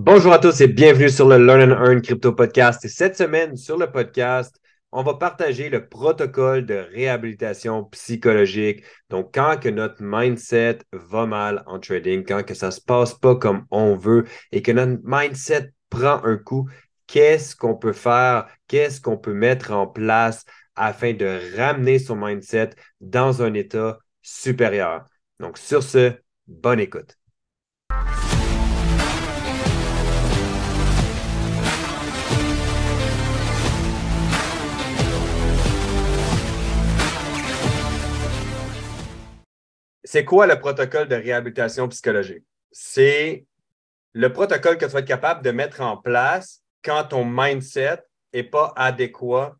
Bonjour à tous et bienvenue sur le Learn and Earn Crypto Podcast. Et cette semaine, sur le podcast, on va partager le protocole de réhabilitation psychologique. Donc, quand que notre mindset va mal en trading, quand que ça ne se passe pas comme on veut et que notre mindset prend un coup, qu'est-ce qu'on peut faire? Qu'est-ce qu'on peut mettre en place afin de ramener son mindset dans un état supérieur? Donc, sur ce, bonne écoute. C'est quoi le protocole de réhabilitation psychologique? C'est le protocole que tu vas être capable de mettre en place quand ton mindset n'est pas adéquat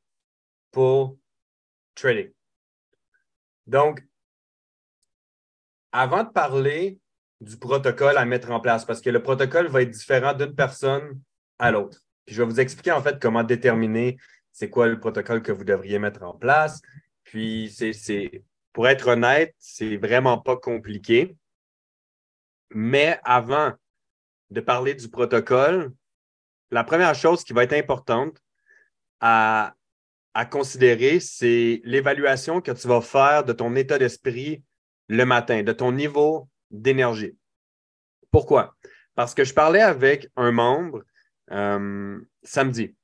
pour trading. Donc, avant de parler du protocole à mettre en place, parce que le protocole va être différent d'une personne à l'autre. Puis je vais vous expliquer en fait comment déterminer c'est quoi le protocole que vous devriez mettre en place. Puis c'est pour être honnête, c'est vraiment pas compliqué. Mais avant de parler du protocole, la première chose qui va être importante à, considérer, c'est l'évaluation que tu vas faire de ton état d'esprit le matin, de ton niveau d'énergie. Pourquoi? Parce que je parlais avec un membre euh, samedi.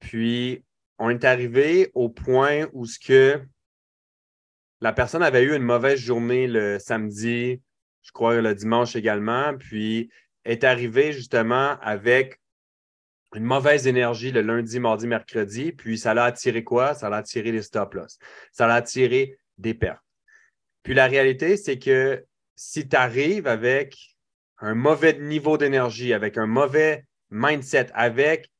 Puis, on est arrivé au point où ce que la personne avait eu une mauvaise journée le samedi, je crois le dimanche également, puis est arrivée justement avec une mauvaise énergie le lundi, mardi, mercredi, puis ça l'a attiré quoi? Ça l'a attiré les stop-loss. Ça l'a attiré des pertes. Puis la réalité, c'est que si tu arrives avec un mauvais niveau d'énergie, avec un mauvais mindset, avec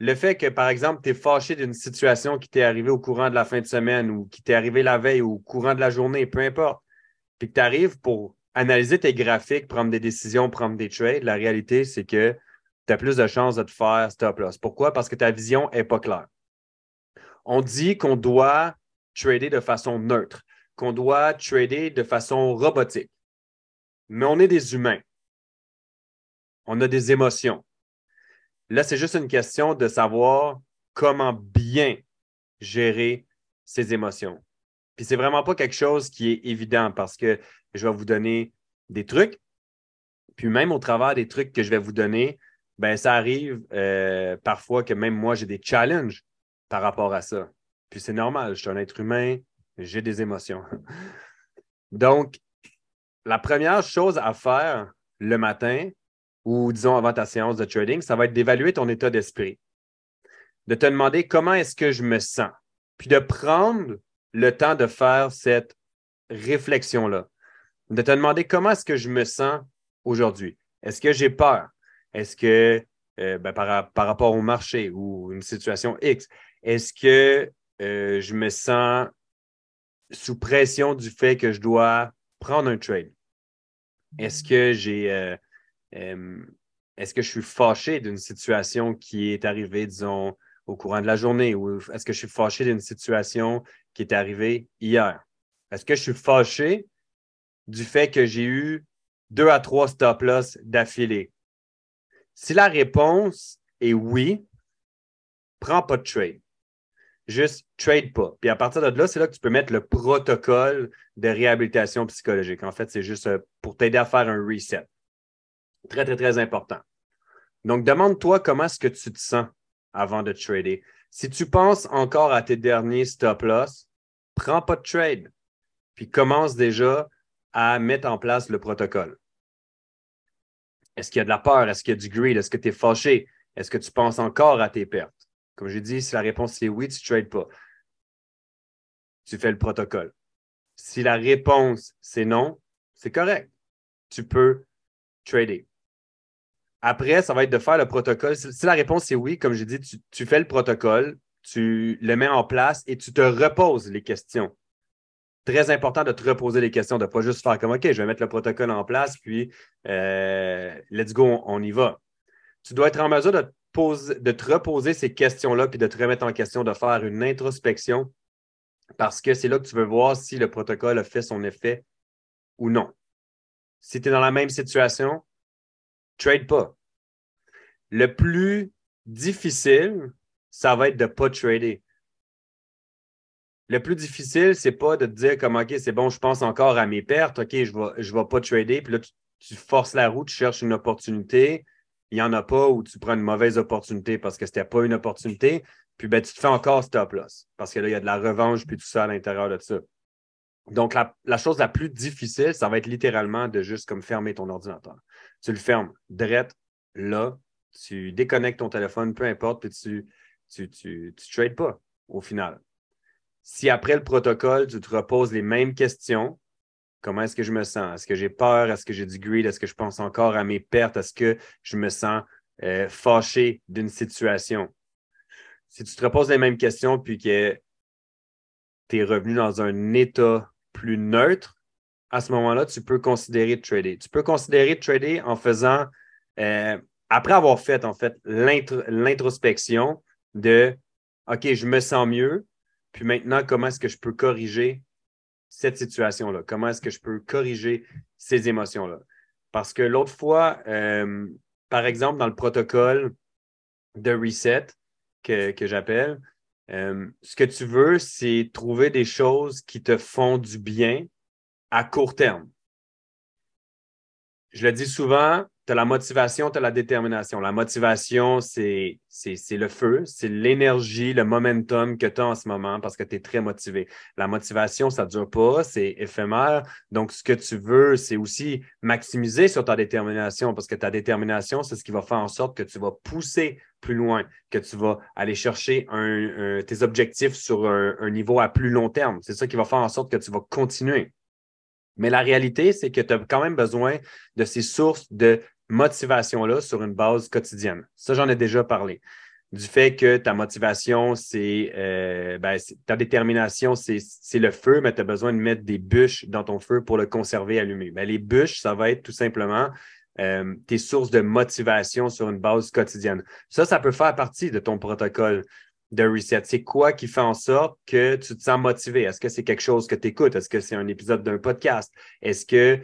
le fait que, par exemple, tu es fâché d'une situation qui t'est arrivée au courant de la fin de semaine ou qui t'est arrivée la veille ou au courant de la journée, peu importe, puis que tu arrives pour analyser tes graphiques, prendre des décisions, prendre des trades, la réalité, c'est que tu as plus de chances de te faire stop loss. Pourquoi? Parce que ta vision n'est pas claire. On dit qu'on doit trader de façon neutre, qu'on doit trader de façon robotique. Mais on est des humains. On a des émotions. Là, c'est juste une question de savoir comment bien gérer ses émotions. Puis c'est vraiment pas quelque chose qui est évident parce que je vais vous donner des trucs. Puis même au travers des trucs que je vais vous donner, ben ça arrive euh, parfois que même moi, j'ai des challenges par rapport à ça. Puis c'est normal, je suis un être humain, j'ai des émotions. Donc, la première chose à faire le matin, ou disons avant ta séance de trading, ça va être d'évaluer ton état d'esprit, de te demander comment est-ce que je me sens, puis de prendre le temps de faire cette réflexion-là, de te demander comment est-ce que je me sens aujourd'hui. Est-ce que j'ai peur? Est-ce que euh, ben, par, rapport au marché ou une situation X, est-ce que euh, je me sens sous pression du fait que je dois prendre un trade? Est-ce que j'ai euh, est-ce que je suis fâché d'une situation qui est arrivée, disons, au courant de la journée ou est-ce que je suis fâché d'une situation qui est arrivée hier? Est-ce que je suis fâché du fait que j'ai eu deux à trois stop-loss d'affilée? Si la réponse est oui, prends pas de trade. Juste trade pas. Puis à partir de là, c'est là que tu peux mettre le protocole de réhabilitation psychologique. En fait, c'est juste euh, pour t'aider à faire un reset. Très, très, très important. Donc, demande-toi comment est-ce que tu te sens avant de trader. Si tu penses encore à tes derniers stop-loss, prends pas de trade. Puis commence déjà à mettre en place le protocole. Est-ce qu'il y a de la peur? Est-ce qu'il y a du greed? Est-ce que tu es fâché? Est-ce que tu penses encore à tes pertes? Comme j'ai dit, si la réponse est oui, tu ne trades pas. Tu fais le protocole. Si la réponse c'est non, c'est correct. Tu peux trader. Après, ça va être de faire le protocole. Si la réponse est oui, comme j'ai dit, tu, fais le protocole, tu le mets en place et tu te reposes les questions. Très important de te reposer les questions, de ne pas juste faire comme OK, je vais mettre le protocole en place, puis euh, let's go, on, y va. Tu dois être en mesure de te, de te reposer ces questions-là, puis de te remettre en question, de faire une introspection, parce que c'est là que tu veux voir si le protocole a fait son effet ou non. Si tu es dans la même situation, trade pas. Le plus difficile, ça va être de ne pas trader. Le plus difficile, c'est pas de te dire comme OK, c'est bon, je pense encore à mes pertes, OK, je ne vais, je vais pas trader. Puis là, tu, forces la route, tu cherches une opportunité, il n'y en a pas ou tu prends une mauvaise opportunité parce que ce n'était pas une opportunité. Puis ben, tu te fais encore stop loss parce que là, il y a de la revanche puis tout ça à l'intérieur de ça. Donc, la, la, chose la plus difficile, ça va être littéralement de juste comme fermer ton ordinateur. Tu le fermes direct là, tu déconnectes ton téléphone, peu importe, puis tu tu, tu, trades pas au final. Si après le protocole, tu te reposes les mêmes questions, comment est-ce que je me sens? Est-ce que j'ai peur? Est-ce que j'ai du greed? Est-ce que je pense encore à mes pertes? Est-ce que je me sens euh, fâché d'une situation? Si tu te reposes les mêmes questions puis que tu es revenu dans un état plus neutre, à ce moment-là, tu peux considérer de trader. Tu peux considérer de trader en faisant, euh, après avoir fait en fait l'introspection, de OK, je me sens mieux, puis maintenant, comment est-ce que je peux corriger cette situation-là? Comment est-ce que je peux corriger ces émotions-là? Parce que l'autre fois, euh, par exemple, dans le protocole de reset que, j'appelle, euh, ce que tu veux, c'est trouver des choses qui te font du bien à court terme. Je le dis souvent, tu as la motivation, tu as la détermination. La motivation, c'est le feu, c'est l'énergie, le momentum que tu as en ce moment parce que tu es très motivé. La motivation, ça ne dure pas, c'est éphémère. Donc, ce que tu veux, c'est aussi maximiser sur ta détermination parce que ta détermination, c'est ce qui va faire en sorte que tu vas pousser plus loin, que tu vas aller chercher tes objectifs sur un niveau à plus long terme. C'est ça qui va faire en sorte que tu vas continuer. Mais la réalité, c'est que tu as quand même besoin de ces sources de motivation-là sur une base quotidienne. Ça, j'en ai déjà parlé. Du fait que ta motivation, c'est euh, ben, ta détermination, c'est le feu, mais tu as besoin de mettre des bûches dans ton feu pour le conserver allumé. Ben, les bûches, ça va être tout simplement euh, tes sources de motivation sur une base quotidienne. Ça, ça peut faire partie de ton protocole de reset. C'est quoi qui fait en sorte que tu te sens motivé? Est-ce que c'est quelque chose que tu écoutes? Est-ce que c'est un épisode d'un podcast? Est-ce que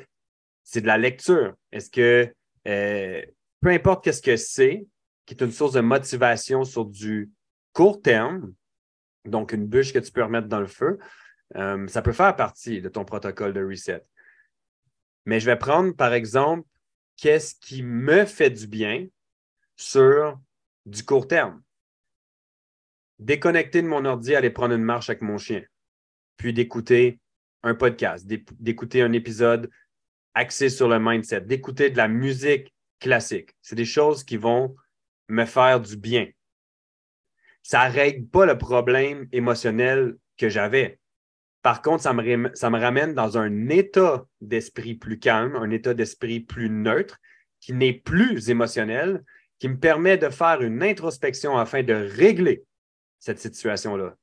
c'est de la lecture? Est-ce que euh, peu importe qu'est-ce que c'est, qui est une source de motivation sur du court terme, donc une bûche que tu peux remettre dans le feu, euh, ça peut faire partie de ton protocole de reset. Mais je vais prendre, par exemple, qu'est-ce qui me fait du bien sur du court terme. Déconnecter de mon ordi, aller prendre une marche avec mon chien, puis d'écouter un podcast, d'écouter un épisode axé sur le mindset, d'écouter de la musique classique. C'est des choses qui vont me faire du bien. Ça ne règle pas le problème émotionnel que j'avais. Par contre, ça me, ça me ramène dans un état d'esprit plus calme, un état d'esprit plus neutre, qui n'est plus émotionnel, qui me permet de faire une introspection afin de régler cette situation-là.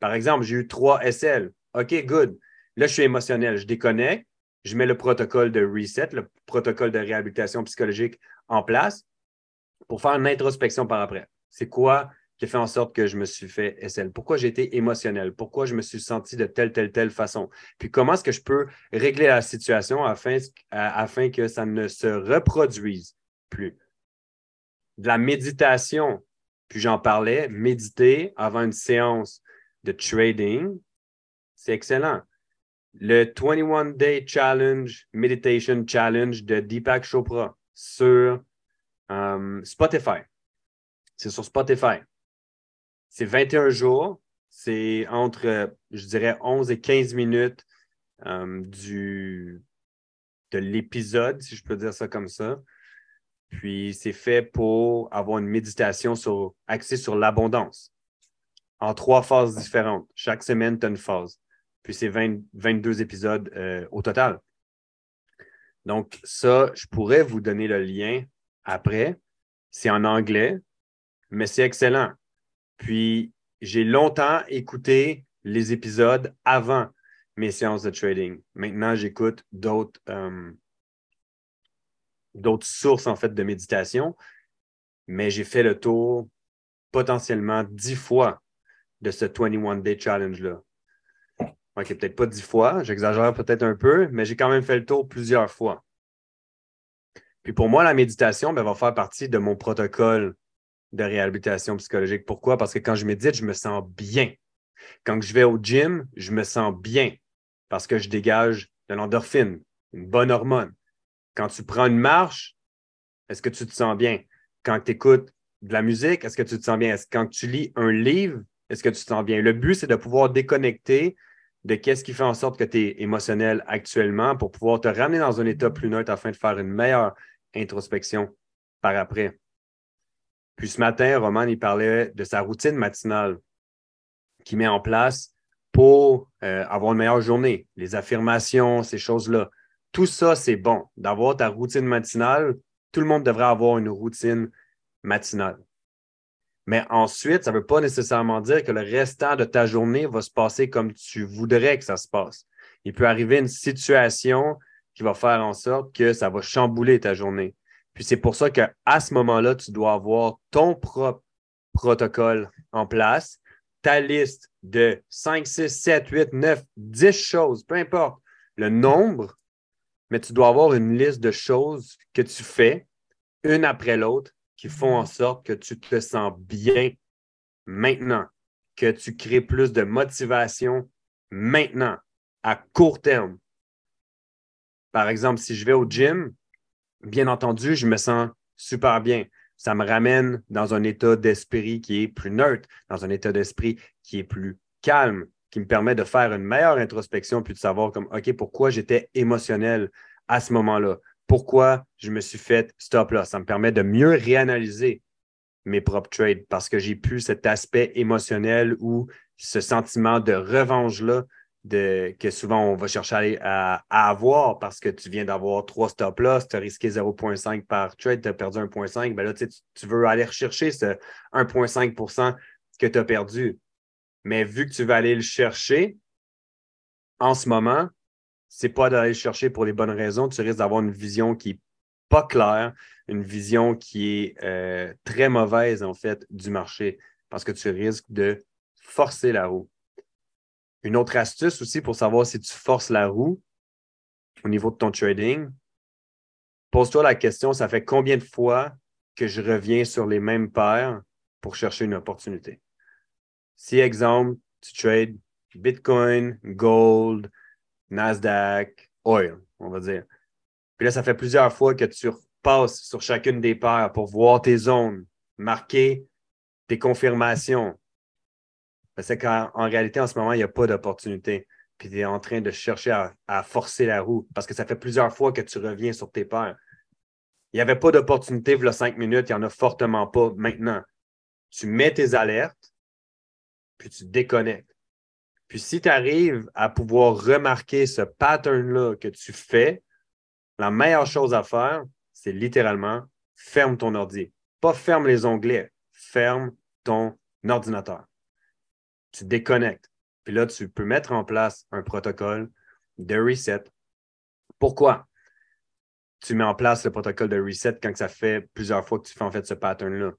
Par exemple, j'ai eu trois SL. OK, good. Là, je suis émotionnel. Je déconnecte je mets le protocole de reset, le protocole de réhabilitation psychologique en place pour faire une introspection par après. C'est quoi qui a fait en sorte que je me suis fait SL? Pourquoi j'ai été émotionnel? Pourquoi je me suis senti de telle, telle, telle façon? Puis comment est-ce que je peux régler la situation afin, afin que ça ne se reproduise plus? De la méditation, puis j'en parlais, méditer avant une séance de trading, c'est excellent le 21 Day Challenge, Meditation Challenge de Deepak Chopra sur euh, Spotify. C'est sur Spotify. C'est 21 jours. C'est entre, je dirais, 11 et 15 minutes euh, du, de l'épisode, si je peux dire ça comme ça. Puis c'est fait pour avoir une méditation sur, axée sur l'abondance en trois phases différentes. Chaque semaine, tu as une phase. Puis c'est 22 épisodes euh, au total. Donc, ça, je pourrais vous donner le lien après. C'est en anglais, mais c'est excellent. Puis, j'ai longtemps écouté les épisodes avant mes séances de trading. Maintenant, j'écoute d'autres euh, d'autres sources en fait de méditation, mais j'ai fait le tour potentiellement dix fois de ce 21 Day Challenge-là. OK, peut-être pas dix fois, j'exagère peut-être un peu, mais j'ai quand même fait le tour plusieurs fois. Puis Puis pour moi, la méditation ben, va faire partie de mon protocole de réhabilitation psychologique. Pourquoi? Parce que quand je médite, je me sens bien. Quand je vais au gym, je me sens bien parce que je dégage de l'endorphine, une bonne hormone. Quand tu prends une marche, est-ce que tu te sens bien? Quand tu écoutes de la musique, est-ce que tu te sens bien? Est-ce quand tu lis un livre, est-ce que tu te sens bien? Le but, c'est de pouvoir déconnecter de qu'est-ce qui fait en sorte que tu es émotionnel actuellement pour pouvoir te ramener dans un état plus neutre afin de faire une meilleure introspection par après. Puis ce matin, Roman, il parlait de sa routine matinale qu'il met en place pour euh, avoir une meilleure journée, les affirmations, ces choses-là. Tout ça, c'est bon. D'avoir ta routine matinale, tout le monde devrait avoir une routine matinale. Mais ensuite, ça ne veut pas nécessairement dire que le restant de ta journée va se passer comme tu voudrais que ça se passe. Il peut arriver une situation qui va faire en sorte que ça va chambouler ta journée. Puis c'est pour ça qu'à ce moment-là, tu dois avoir ton propre protocole en place, ta liste de 5, 6, 7, 8, 9, 10 choses, peu importe le nombre, mais tu dois avoir une liste de choses que tu fais une après l'autre qui font en sorte que tu te sens bien maintenant, que tu crées plus de motivation maintenant, à court terme. Par exemple, si je vais au gym, bien entendu, je me sens super bien. Ça me ramène dans un état d'esprit qui est plus neutre, dans un état d'esprit qui est plus calme, qui me permet de faire une meilleure introspection puis de savoir comme OK, pourquoi j'étais émotionnel à ce moment-là? Pourquoi je me suis fait stop là. Ça me permet de mieux réanalyser mes propres trades parce que j'ai plus cet aspect émotionnel ou ce sentiment de revanche-là que souvent on va chercher à, avoir parce que tu viens d'avoir trois stop loss, tu as risqué 0,5 par trade, tu as perdu 1,5, ben là, tu, tu, veux aller rechercher ce 1,5% que tu as perdu. Mais vu que tu vas aller le chercher, en ce moment, c'est pas d'aller chercher pour les bonnes raisons. Tu risques d'avoir une vision qui n'est pas claire, une vision qui est euh, très mauvaise, en fait, du marché, parce que tu risques de forcer la roue. Une autre astuce aussi pour savoir si tu forces la roue au niveau de ton trading, pose-toi la question, ça fait combien de fois que je reviens sur les mêmes paires pour chercher une opportunité? Si, exemple, tu trades Bitcoin, Gold, Nasdaq, Oil, on va dire. Puis là, ça fait plusieurs fois que tu repasses sur chacune des paires pour voir tes zones, marquer tes confirmations. C'est qu'en réalité, en ce moment, il n'y a pas d'opportunité. Puis tu es en train de chercher à, forcer la roue parce que ça fait plusieurs fois que tu reviens sur tes paires. Il n'y avait pas d'opportunité il y cinq minutes, il n'y en a fortement pas maintenant. Tu mets tes alertes, puis tu déconnectes. Puis si tu arrives à pouvoir remarquer ce pattern-là que tu fais, la meilleure chose à faire, c'est littéralement ferme ton ordi. Pas ferme les onglets, ferme ton ordinateur. Tu déconnectes. Puis là, tu peux mettre en place un protocole de reset. Pourquoi? Tu mets en place le protocole de reset quand ça fait plusieurs fois que tu fais en fait ce pattern-là.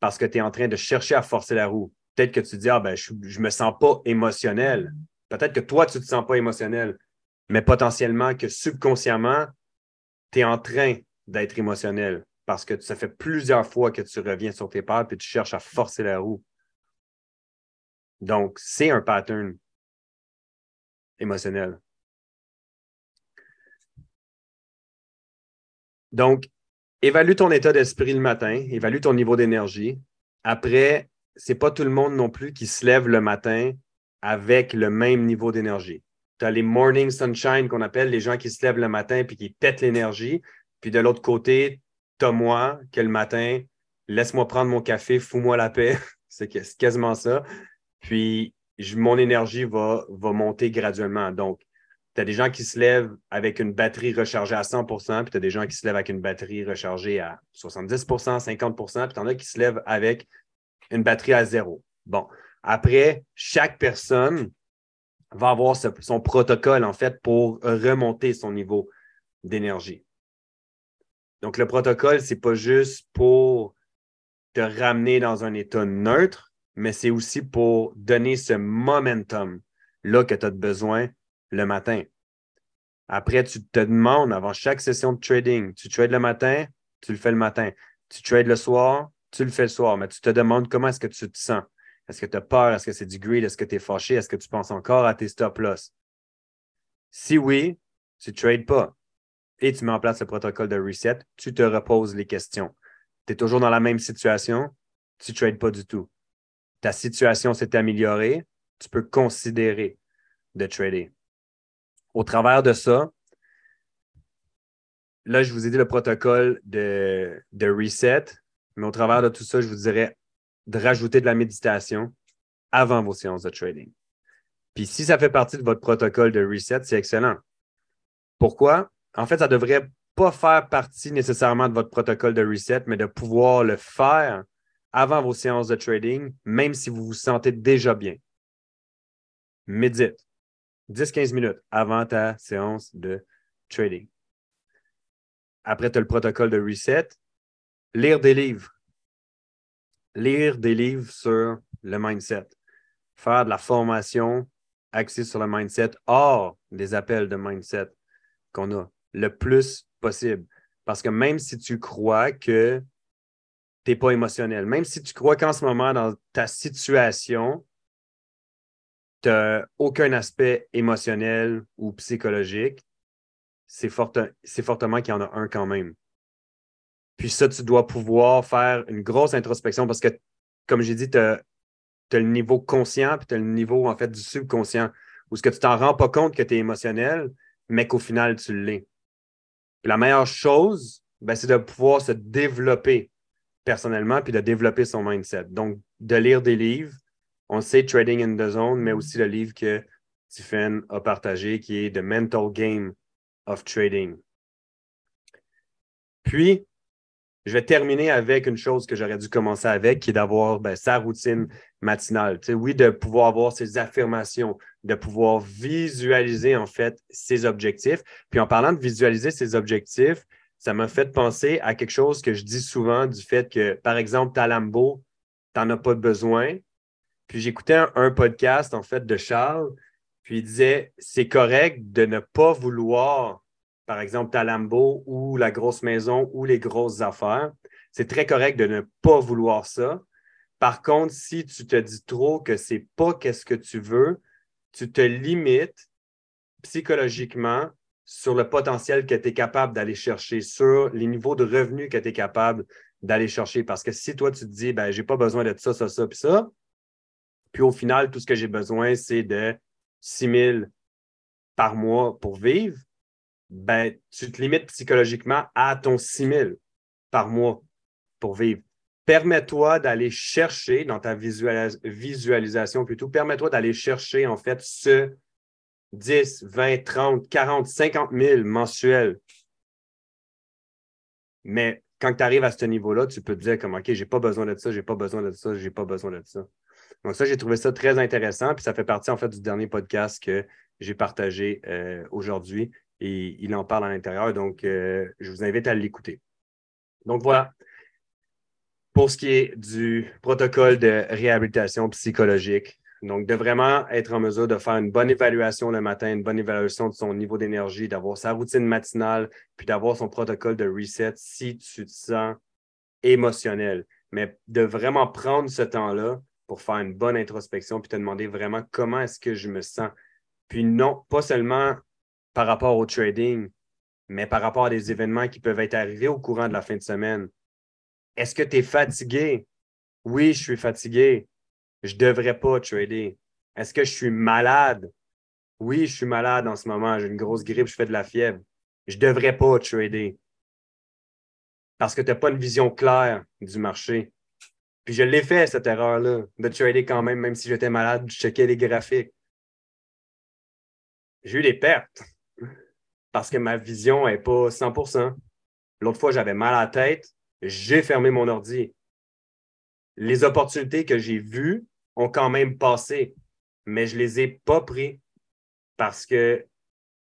Parce que tu es en train de chercher à forcer la roue peut-être que tu dis, ah ben, je ne me sens pas émotionnel. Peut-être que toi, tu ne te sens pas émotionnel, mais potentiellement que subconsciemment, tu es en train d'être émotionnel parce que ça fait plusieurs fois que tu reviens sur tes pattes et tu cherches à forcer la roue. Donc, c'est un pattern émotionnel. Donc, évalue ton état d'esprit le matin, évalue ton niveau d'énergie. Après, c'est pas tout le monde non plus qui se lève le matin avec le même niveau d'énergie. Tu as les morning sunshine qu'on appelle les gens qui se lèvent le matin puis qui pètent l'énergie. Puis de l'autre côté, tu as moi qui le matin, laisse-moi prendre mon café, fous-moi la paix. c'est quasiment ça. Puis mon énergie va, va monter graduellement. Donc, tu as des gens qui se lèvent avec une batterie rechargée à 100% puis tu as des gens qui se lèvent avec une batterie rechargée à 70% 50% puis tu en as qui se lèvent avec une batterie à zéro. Bon, après, chaque personne va avoir son protocole, en fait, pour remonter son niveau d'énergie. Donc, le protocole, ce n'est pas juste pour te ramener dans un état neutre, mais c'est aussi pour donner ce momentum là que tu as besoin le matin. Après, tu te demandes avant chaque session de trading, tu trades le matin, tu le fais le matin. Tu trades le soir, tu le fais le soir, mais tu te demandes comment est-ce que tu te sens. Est-ce que tu as peur? Est-ce que c'est du greed? Est-ce que tu es fâché? Est-ce que tu penses encore à tes stop-loss? Si oui, tu ne trades pas et tu mets en place le protocole de reset, tu te reposes les questions. Tu es toujours dans la même situation, tu ne trades pas du tout. Ta situation s'est améliorée, tu peux considérer de trader. Au travers de ça, là, je vous ai dit le protocole de, de reset, mais au travers de tout ça, je vous dirais de rajouter de la méditation avant vos séances de trading. Puis si ça fait partie de votre protocole de reset, c'est excellent. Pourquoi? En fait, ça ne devrait pas faire partie nécessairement de votre protocole de reset, mais de pouvoir le faire avant vos séances de trading, même si vous vous sentez déjà bien. Médite 10-15 minutes avant ta séance de trading. Après, tu as le protocole de reset. Lire des livres. Lire des livres sur le mindset. Faire de la formation axée sur le mindset hors des appels de mindset qu'on a le plus possible. Parce que même si tu crois que tu n'es pas émotionnel, même si tu crois qu'en ce moment, dans ta situation, tu n'as aucun aspect émotionnel ou psychologique, c'est fortement qu'il y en a un quand même. Puis ça, tu dois pouvoir faire une grosse introspection parce que, comme j'ai dit, tu as, le niveau conscient puis tu as le niveau en fait du subconscient où ce que tu t'en rends pas compte que tu es émotionnel, mais qu'au final, tu l'es. La meilleure chose, ben, c'est de pouvoir se développer personnellement puis de développer son mindset. Donc, de lire des livres, on sait Trading in the Zone, mais aussi le livre que Tiffen a partagé qui est The Mental Game of Trading. Puis, je vais terminer avec une chose que j'aurais dû commencer avec, qui est d'avoir ben, sa routine matinale. oui, de pouvoir avoir ses affirmations, de pouvoir visualiser en fait ses objectifs. Puis en parlant de visualiser ses objectifs, ça m'a fait penser à quelque chose que je dis souvent du fait que, par exemple, ta Lambo, tu n'en as pas besoin, puis j'écoutais un, podcast, en fait, de Charles, puis il disait c'est correct de ne pas vouloir, par exemple, ta Lambo ou la grosse maison ou les grosses affaires. C'est très correct de ne pas vouloir ça. Par contre, si tu te dis trop que c'est pas qu'est-ce que tu veux, tu te limites psychologiquement sur le potentiel que tu es capable d'aller chercher, sur les niveaux de revenus que tu es capable d'aller chercher. Parce que si toi, tu te dis, ben, j'ai pas besoin de ça, ça, ça, puis ça, puis au final, tout ce que j'ai besoin, c'est de 6 000 par mois pour vivre. Ben, tu te limites psychologiquement à ton 6 000 par mois pour vivre. Permets-toi d'aller chercher dans ta visualisation plutôt, permets-toi d'aller chercher en fait ce 10, 20, 30, 40, 50 000 mensuels. Mais quand tu arrives à ce niveau-là, tu peux te dire comme OK, j'ai pas besoin de ça, j'ai pas besoin de ça, j'ai pas besoin de ça. Donc, ça, j'ai trouvé ça très intéressant. Puis ça fait partie, en fait, du dernier podcast que j'ai partagé euh, aujourd'hui. Et il en parle à l'intérieur. Donc, euh, je vous invite à l'écouter. Donc, voilà. Pour ce qui est du protocole de réhabilitation psychologique, donc de vraiment être en mesure de faire une bonne évaluation le matin, une bonne évaluation de son niveau d'énergie, d'avoir sa routine matinale, puis d'avoir son protocole de reset si tu te sens émotionnel. Mais de vraiment prendre ce temps-là pour faire une bonne introspection puis te demander vraiment comment est-ce que je me sens. Puis non, pas seulement par rapport au trading, mais par rapport à des événements qui peuvent être arrivés au courant de la fin de semaine. Est-ce que tu es fatigué? Oui, je suis fatigué. Je ne devrais pas trader. Est-ce que je suis malade? Oui, je suis malade en ce moment. J'ai une grosse grippe, je fais de la fièvre. Je ne devrais pas trader. Parce que tu n'as pas une vision claire du marché. Puis je l'ai fait, cette erreur-là, de trader quand même, même si j'étais malade, je checkais les graphiques. J'ai eu des pertes parce que ma vision n'est pas 100% L'autre fois, j'avais mal à la tête, j'ai fermé mon ordi. Les opportunités que j'ai vues ont quand même passé, mais je ne les ai pas pris parce que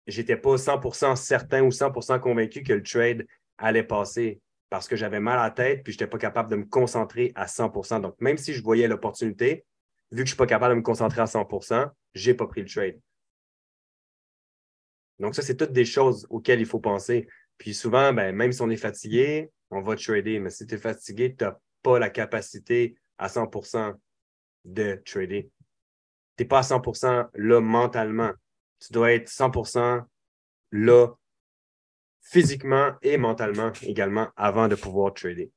je n'étais pas 100% certain ou 100% convaincu que le trade allait passer parce que j'avais mal à la tête puis je n'étais pas capable de me concentrer à 100% Donc, même si je voyais l'opportunité, vu que je ne suis pas capable de me concentrer à 100% je n'ai pas pris le trade. Donc, ça, c'est toutes des choses auxquelles il faut penser. Puis souvent, ben, même si on est fatigué, on va trader. Mais si tu es fatigué, tu n'as pas la capacité à 100% de trader. Tu n'es pas à 100% là mentalement. Tu dois être 100% là physiquement et mentalement également avant de pouvoir trader.